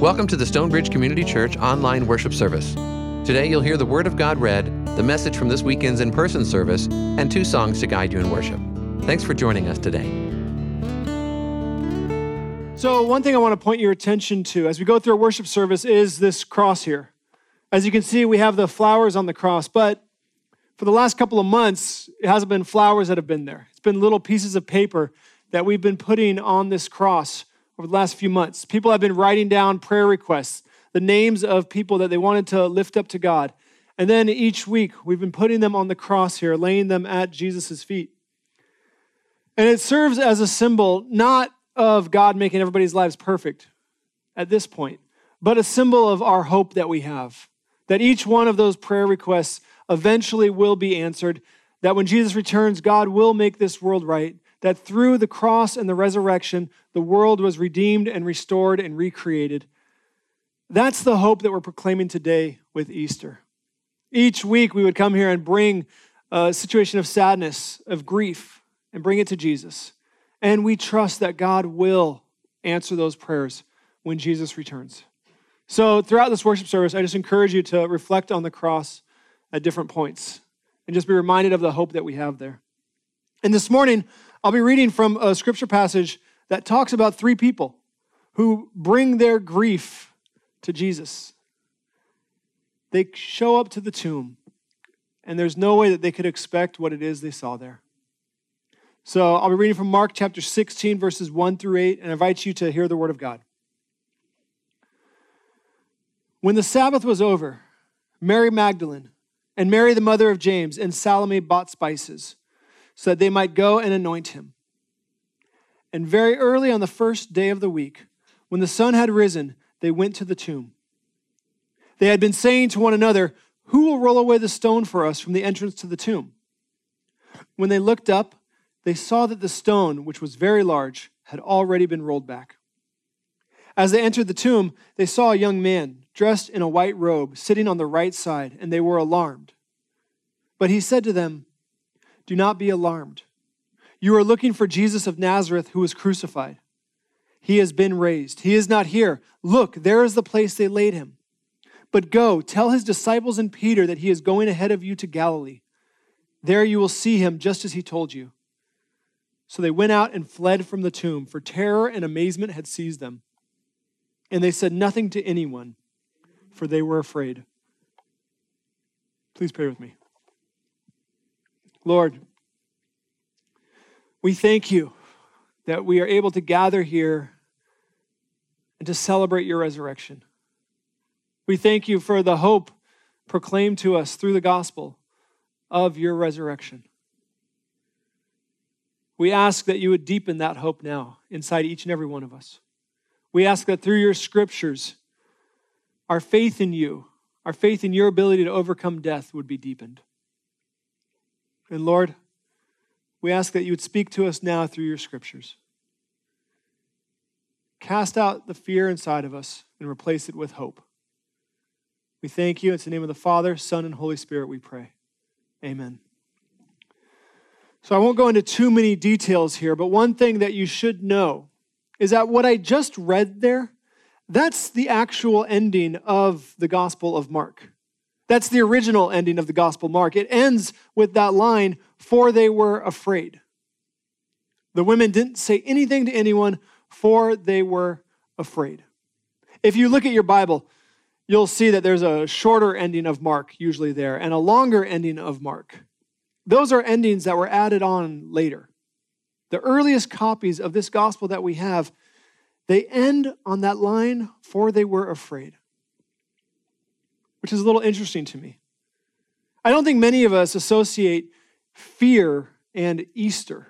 Welcome to the Stonebridge Community Church online worship service. Today you'll hear the Word of God read, the message from this weekend's in person service, and two songs to guide you in worship. Thanks for joining us today. So, one thing I want to point your attention to as we go through our worship service is this cross here. As you can see, we have the flowers on the cross, but for the last couple of months, it hasn't been flowers that have been there. It's been little pieces of paper that we've been putting on this cross over the last few months. People have been writing down prayer requests, the names of people that they wanted to lift up to God. And then each week, we've been putting them on the cross here, laying them at Jesus' feet. And it serves as a symbol not of God making everybody's lives perfect at this point, but a symbol of our hope that we have. That each one of those prayer requests eventually will be answered. That when Jesus returns, God will make this world right that through the cross and the resurrection, the world was redeemed and restored and recreated. That's the hope that we're proclaiming today with Easter. Each week, we would come here and bring a situation of sadness, of grief, and bring it to Jesus. And we trust that God will answer those prayers when Jesus returns. So, throughout this worship service, I just encourage you to reflect on the cross at different points and just be reminded of the hope that we have there. And this morning, I'll be reading from a scripture passage that talks about three people who bring their grief to Jesus. They show up to the tomb, and there's no way that they could expect what it is they saw there. So I'll be reading from Mark chapter 16, verses 1 through 8, and invite you to hear the word of God. When the Sabbath was over, Mary Magdalene and Mary, the mother of James, and Salome bought spices so that they might go and anoint him. And very early on the first day of the week, when the sun had risen, they went to the tomb. They had been saying to one another, Who will roll away the stone for us from the entrance to the tomb? When they looked up, they saw that the stone, which was very large, had already been rolled back. As they entered the tomb, they saw a young man dressed in a white robe sitting on the right side, and they were alarmed. But he said to them, do not be alarmed. You are looking for Jesus of Nazareth who was crucified. He has been raised. He is not here. Look, there is the place they laid him. But go, tell his disciples and Peter that he is going ahead of you to Galilee. There you will see him just as he told you. So they went out and fled from the tomb, for terror and amazement had seized them. And they said nothing to anyone, for they were afraid. Please pray with me. Lord, we thank you that we are able to gather here and to celebrate your resurrection. We thank you for the hope proclaimed to us through the gospel of your resurrection. We ask that you would deepen that hope now inside each and every one of us. We ask that through your scriptures, our faith in you, our faith in your ability to overcome death would be deepened. And Lord, we ask that you would speak to us now through your scriptures. Cast out the fear inside of us and replace it with hope. We thank you. It's the name of the Father, Son, and Holy Spirit we pray. Amen. So I won't go into too many details here, but one thing that you should know is that what I just read there, that's the actual ending of the Gospel of Mark. That's the original ending of the Gospel Mark. It ends with that line, for they were afraid. The women didn't say anything to anyone, for they were afraid. If you look at your Bible, you'll see that there's a shorter ending of Mark usually there and a longer ending of Mark. Those are endings that were added on later. The earliest copies of this gospel that we have, they end on that line, for they were afraid which is a little interesting to me. I don't think many of us associate fear and Easter.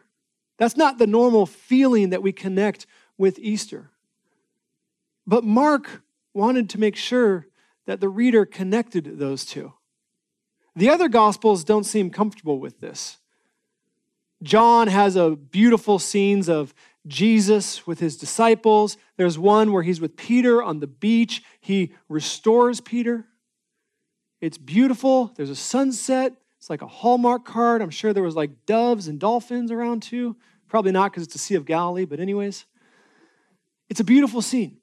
That's not the normal feeling that we connect with Easter. But Mark wanted to make sure that the reader connected those two. The other gospels don't seem comfortable with this. John has a beautiful scenes of Jesus with his disciples. There's one where he's with Peter on the beach. He restores Peter. It's beautiful. There's a sunset. It's like a Hallmark card. I'm sure there was like doves and dolphins around too. Probably not because it's the Sea of Galilee, but anyways. It's a beautiful scene.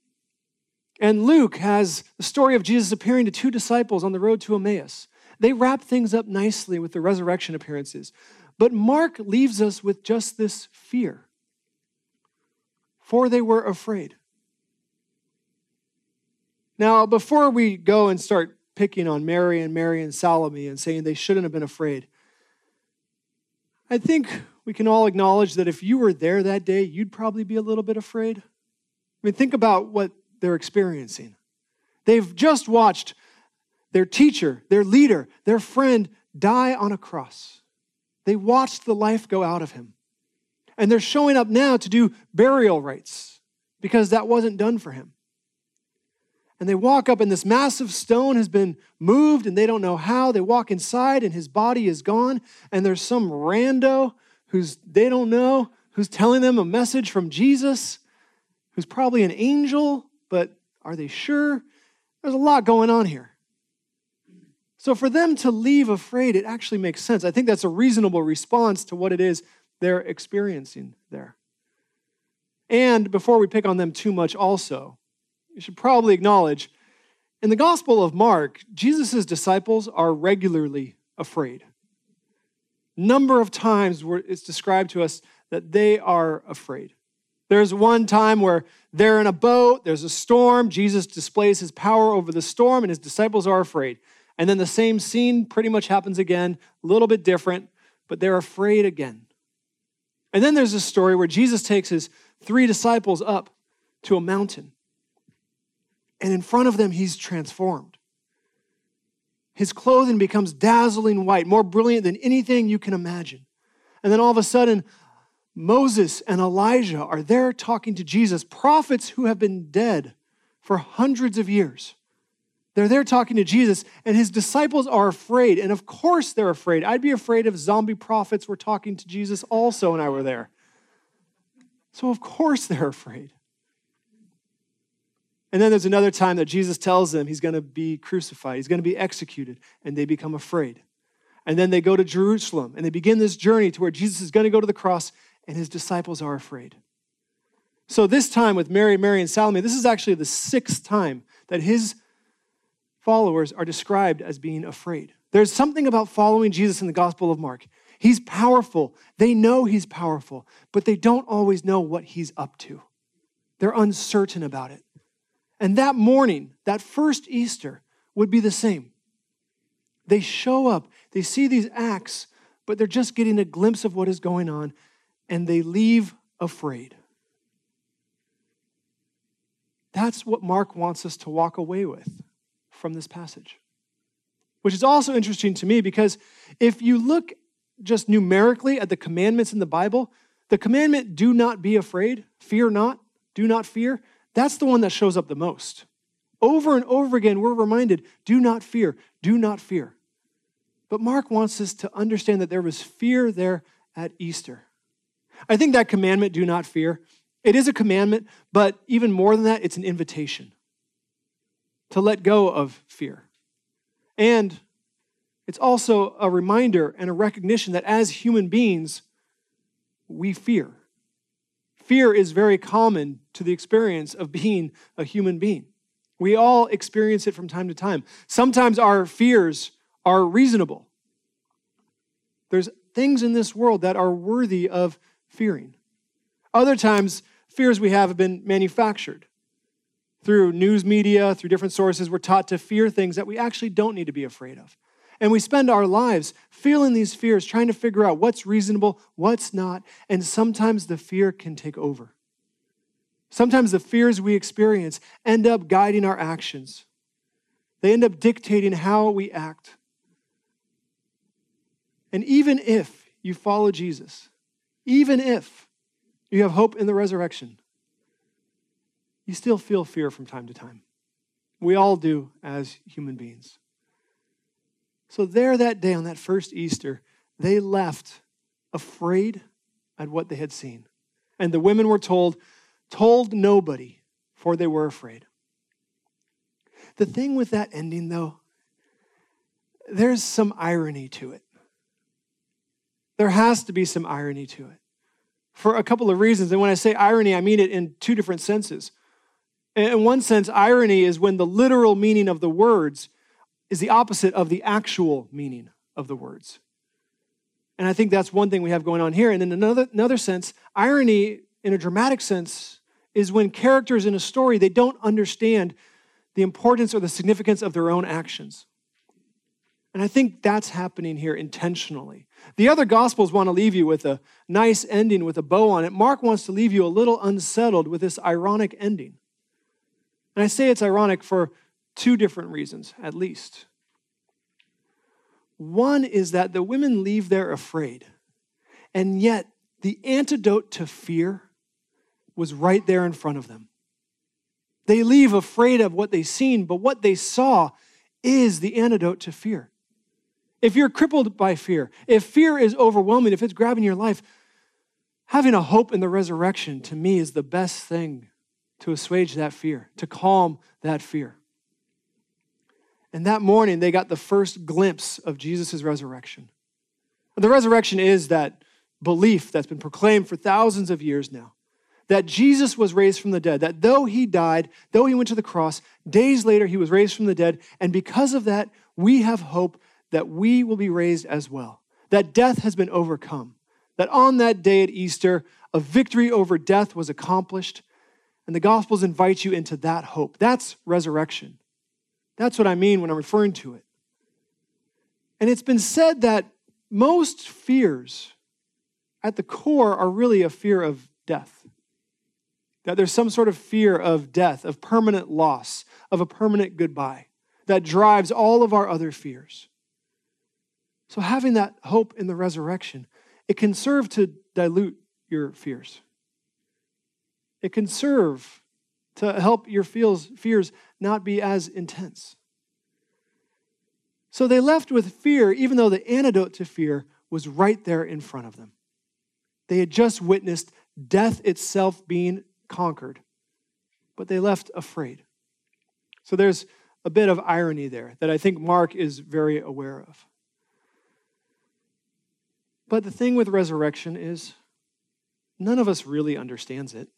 And Luke has the story of Jesus appearing to two disciples on the road to Emmaus. They wrap things up nicely with the resurrection appearances. But Mark leaves us with just this fear. For they were afraid. Now, before we go and start picking on Mary and Mary and Salome and saying they shouldn't have been afraid, I think we can all acknowledge that if you were there that day, you'd probably be a little bit afraid. I mean, think about what they're experiencing. They've just watched their teacher, their leader, their friend die on a cross. They watched the life go out of him. And they're showing up now to do burial rites because that wasn't done for him. And they walk up, and this massive stone has been moved, and they don't know how. They walk inside, and his body is gone. And there's some rando who's they don't know who's telling them a message from Jesus, who's probably an angel, but are they sure? There's a lot going on here. So for them to leave afraid, it actually makes sense. I think that's a reasonable response to what it is they're experiencing there. And before we pick on them too much, also, you should probably acknowledge in the Gospel of Mark, Jesus' disciples are regularly afraid. Number of times where it's described to us that they are afraid. There's one time where they're in a boat, there's a storm, Jesus displays his power over the storm, and his disciples are afraid. And then the same scene pretty much happens again, a little bit different, but they're afraid again. And then there's a story where Jesus takes his three disciples up to a mountain. And in front of them, he's transformed. His clothing becomes dazzling white, more brilliant than anything you can imagine. And then all of a sudden, Moses and Elijah are there talking to Jesus, prophets who have been dead for hundreds of years. They're there talking to Jesus, and his disciples are afraid. And of course, they're afraid. I'd be afraid if zombie prophets were talking to Jesus also and I were there. So, of course, they're afraid. And then there's another time that Jesus tells them he's going to be crucified, he's going to be executed, and they become afraid. And then they go to Jerusalem and they begin this journey to where Jesus is going to go to the cross and his disciples are afraid. So, this time with Mary, Mary, and Salome, this is actually the sixth time that his followers are described as being afraid. There's something about following Jesus in the Gospel of Mark. He's powerful. They know he's powerful, but they don't always know what he's up to. They're uncertain about it. And that morning, that first Easter, would be the same. They show up, they see these acts, but they're just getting a glimpse of what is going on, and they leave afraid. That's what Mark wants us to walk away with from this passage. Which is also interesting to me because if you look just numerically at the commandments in the Bible, the commandment, do not be afraid, fear not, do not fear, that's the one that shows up the most. Over and over again, we're reminded do not fear, do not fear. But Mark wants us to understand that there was fear there at Easter. I think that commandment, do not fear, it is a commandment, but even more than that, it's an invitation to let go of fear. And it's also a reminder and a recognition that as human beings, we fear. Fear is very common to the experience of being a human being. We all experience it from time to time. Sometimes our fears are reasonable. There's things in this world that are worthy of fearing. Other times, fears we have have been manufactured. Through news media, through different sources, we're taught to fear things that we actually don't need to be afraid of. And we spend our lives feeling these fears, trying to figure out what's reasonable, what's not, and sometimes the fear can take over. Sometimes the fears we experience end up guiding our actions. They end up dictating how we act. And even if you follow Jesus, even if you have hope in the resurrection, you still feel fear from time to time. We all do as human beings. So, there that day on that first Easter, they left afraid at what they had seen. And the women were told, told nobody, for they were afraid. The thing with that ending, though, there's some irony to it. There has to be some irony to it for a couple of reasons. And when I say irony, I mean it in two different senses. In one sense, irony is when the literal meaning of the words is the opposite of the actual meaning of the words. And I think that's one thing we have going on here. And in another, another sense, irony, in a dramatic sense, is when characters in a story they don't understand the importance or the significance of their own actions. And I think that's happening here intentionally. The other gospels want to leave you with a nice ending with a bow on it. Mark wants to leave you a little unsettled with this ironic ending. And I say it's ironic for two different reasons, at least. One is that the women leave there afraid, and yet the antidote to fear was right there in front of them. They leave afraid of what they've seen, but what they saw is the antidote to fear. If you're crippled by fear, if fear is overwhelming, if it's grabbing your life, having a hope in the resurrection to me is the best thing to assuage that fear, to calm that fear. And that morning, they got the first glimpse of Jesus' resurrection. The resurrection is that belief that's been proclaimed for thousands of years now that Jesus was raised from the dead, that though he died, though he went to the cross, days later he was raised from the dead. And because of that, we have hope that we will be raised as well, that death has been overcome, that on that day at Easter, a victory over death was accomplished. And the Gospels invite you into that hope. That's resurrection. That's what I mean when I'm referring to it. And it's been said that most fears at the core are really a fear of death. That there's some sort of fear of death, of permanent loss, of a permanent goodbye that drives all of our other fears. So, having that hope in the resurrection, it can serve to dilute your fears. It can serve to help your feels, fears not be as intense. So they left with fear, even though the antidote to fear was right there in front of them. They had just witnessed death itself being conquered, but they left afraid. So there's a bit of irony there that I think Mark is very aware of. But the thing with resurrection is none of us really understands it.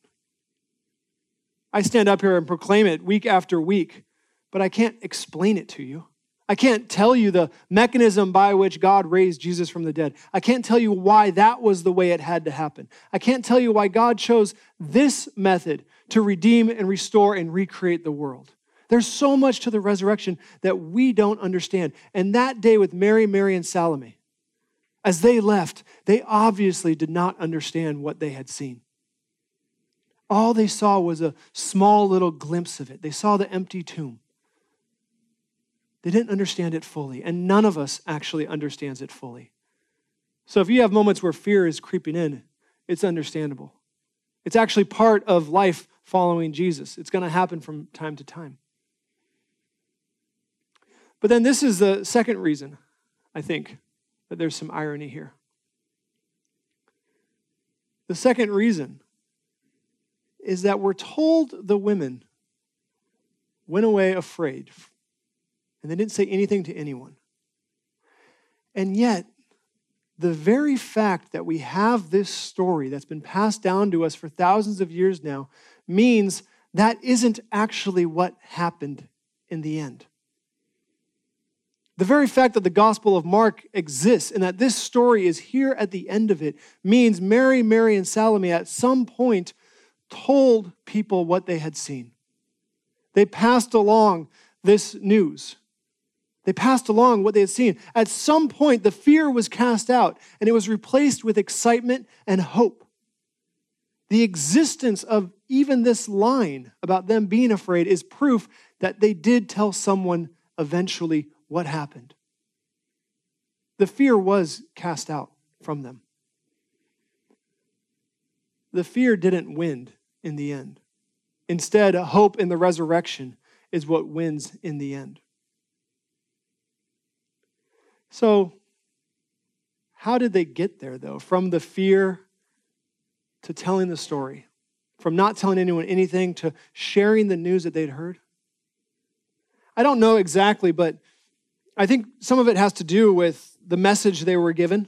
I stand up here and proclaim it week after week, but I can't explain it to you. I can't tell you the mechanism by which God raised Jesus from the dead. I can't tell you why that was the way it had to happen. I can't tell you why God chose this method to redeem and restore and recreate the world. There's so much to the resurrection that we don't understand. And that day with Mary, Mary, and Salome, as they left, they obviously did not understand what they had seen. All they saw was a small little glimpse of it. They saw the empty tomb. They didn't understand it fully, and none of us actually understands it fully. So if you have moments where fear is creeping in, it's understandable. It's actually part of life following Jesus. It's going to happen from time to time. But then this is the second reason, I think, that there's some irony here. The second reason is that we're told the women went away afraid, and they didn't say anything to anyone. And yet, the very fact that we have this story that's been passed down to us for thousands of years now means that isn't actually what happened in the end. The very fact that the Gospel of Mark exists and that this story is here at the end of it means Mary, Mary, and Salome at some point told people what they had seen. They passed along this news. They passed along what they had seen. At some point, the fear was cast out and it was replaced with excitement and hope. The existence of even this line about them being afraid is proof that they did tell someone eventually what happened. The fear was cast out from them. The fear didn't win in the end. Instead, hope in the resurrection is what wins in the end. So, how did they get there, though? From the fear to telling the story, from not telling anyone anything to sharing the news that they'd heard? I don't know exactly, but I think some of it has to do with the message they were given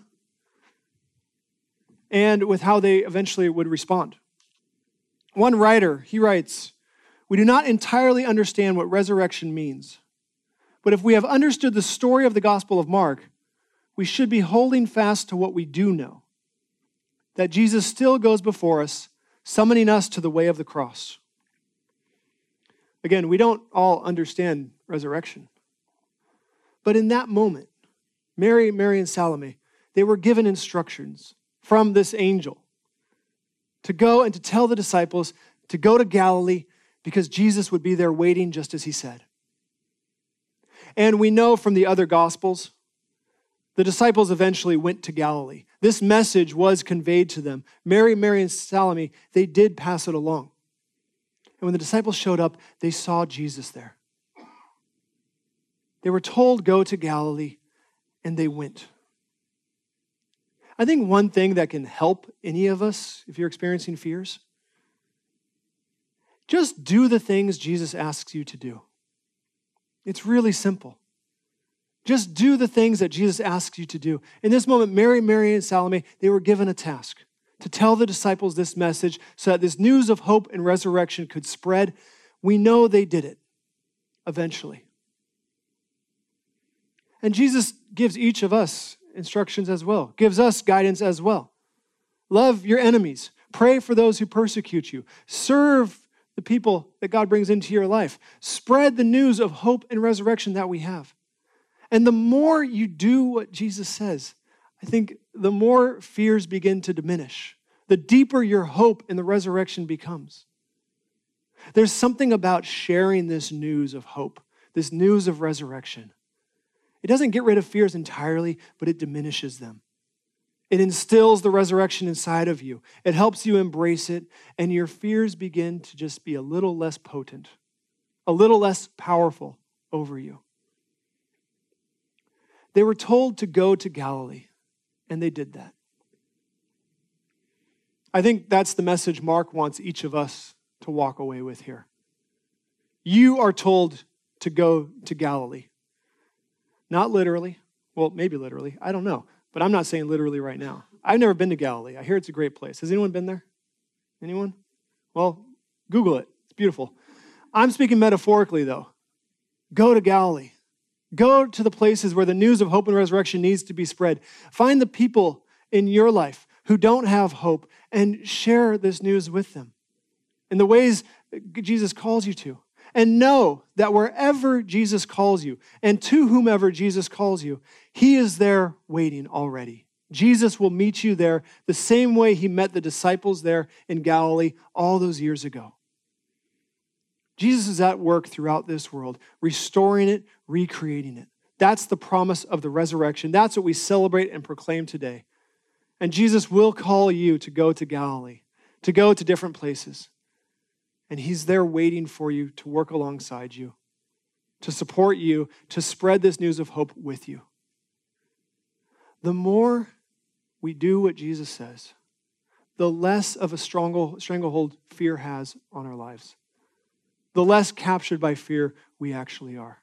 and with how they eventually would respond. One writer, he writes, We do not entirely understand what resurrection means. But if we have understood the story of the Gospel of Mark, we should be holding fast to what we do know that Jesus still goes before us, summoning us to the way of the cross. Again, we don't all understand resurrection. But in that moment, Mary, Mary, and Salome, they were given instructions from this angel to go and to tell the disciples to go to Galilee because Jesus would be there waiting just as he said. And we know from the other gospels, the disciples eventually went to Galilee. This message was conveyed to them. Mary, Mary, and Salome, they did pass it along. And when the disciples showed up, they saw Jesus there. They were told, Go to Galilee, and they went. I think one thing that can help any of us if you're experiencing fears, just do the things Jesus asks you to do. It's really simple. Just do the things that Jesus asks you to do. In this moment, Mary, Mary, and Salome, they were given a task to tell the disciples this message so that this news of hope and resurrection could spread. We know they did it eventually. And Jesus gives each of us instructions as well, gives us guidance as well. Love your enemies, pray for those who persecute you, serve the people that God brings into your life, spread the news of hope and resurrection that we have. And the more you do what Jesus says, I think the more fears begin to diminish, the deeper your hope in the resurrection becomes. There's something about sharing this news of hope, this news of resurrection, it doesn't get rid of fears entirely, but it diminishes them. It instills the resurrection inside of you. It helps you embrace it, and your fears begin to just be a little less potent, a little less powerful over you. They were told to go to Galilee, and they did that. I think that's the message Mark wants each of us to walk away with here. You are told to go to Galilee. Not literally. Well, maybe literally. I don't know. But I'm not saying literally right now. I've never been to Galilee. I hear it's a great place. Has anyone been there? Anyone? Well, Google it. It's beautiful. I'm speaking metaphorically, though. Go to Galilee. Go to the places where the news of hope and resurrection needs to be spread. Find the people in your life who don't have hope and share this news with them in the ways Jesus calls you to. And know that wherever Jesus calls you and to whomever Jesus calls you, he is there waiting already. Jesus will meet you there the same way he met the disciples there in Galilee all those years ago. Jesus is at work throughout this world, restoring it, recreating it. That's the promise of the resurrection. That's what we celebrate and proclaim today. And Jesus will call you to go to Galilee, to go to different places. And He's there waiting for you to work alongside you, to support you, to spread this news of hope with you. The more we do what Jesus says, the less of a stranglehold fear has on our lives, the less captured by fear we actually are.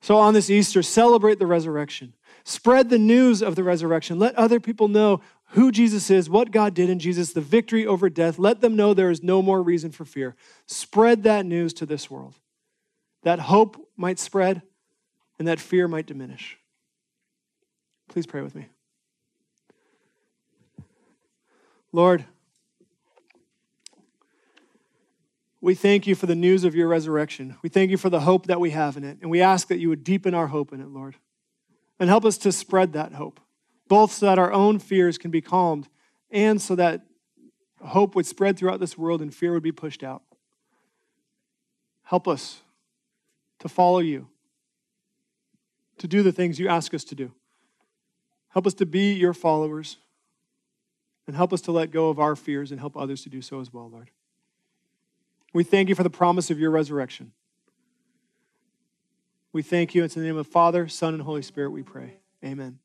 So, on this Easter, celebrate the resurrection. Spread the news of the resurrection. Let other people know who Jesus is, what God did in Jesus, the victory over death. Let them know there is no more reason for fear. Spread that news to this world. That hope might spread and that fear might diminish. Please pray with me. Lord, we thank you for the news of your resurrection. We thank you for the hope that we have in it. And we ask that you would deepen our hope in it, Lord, and help us to spread that hope both so that our own fears can be calmed and so that hope would spread throughout this world and fear would be pushed out. Help us to follow you, to do the things you ask us to do. Help us to be your followers and help us to let go of our fears and help others to do so as well, Lord. We thank you for the promise of your resurrection. We thank you. It's in the name of Father, Son, and Holy Spirit we pray. Amen.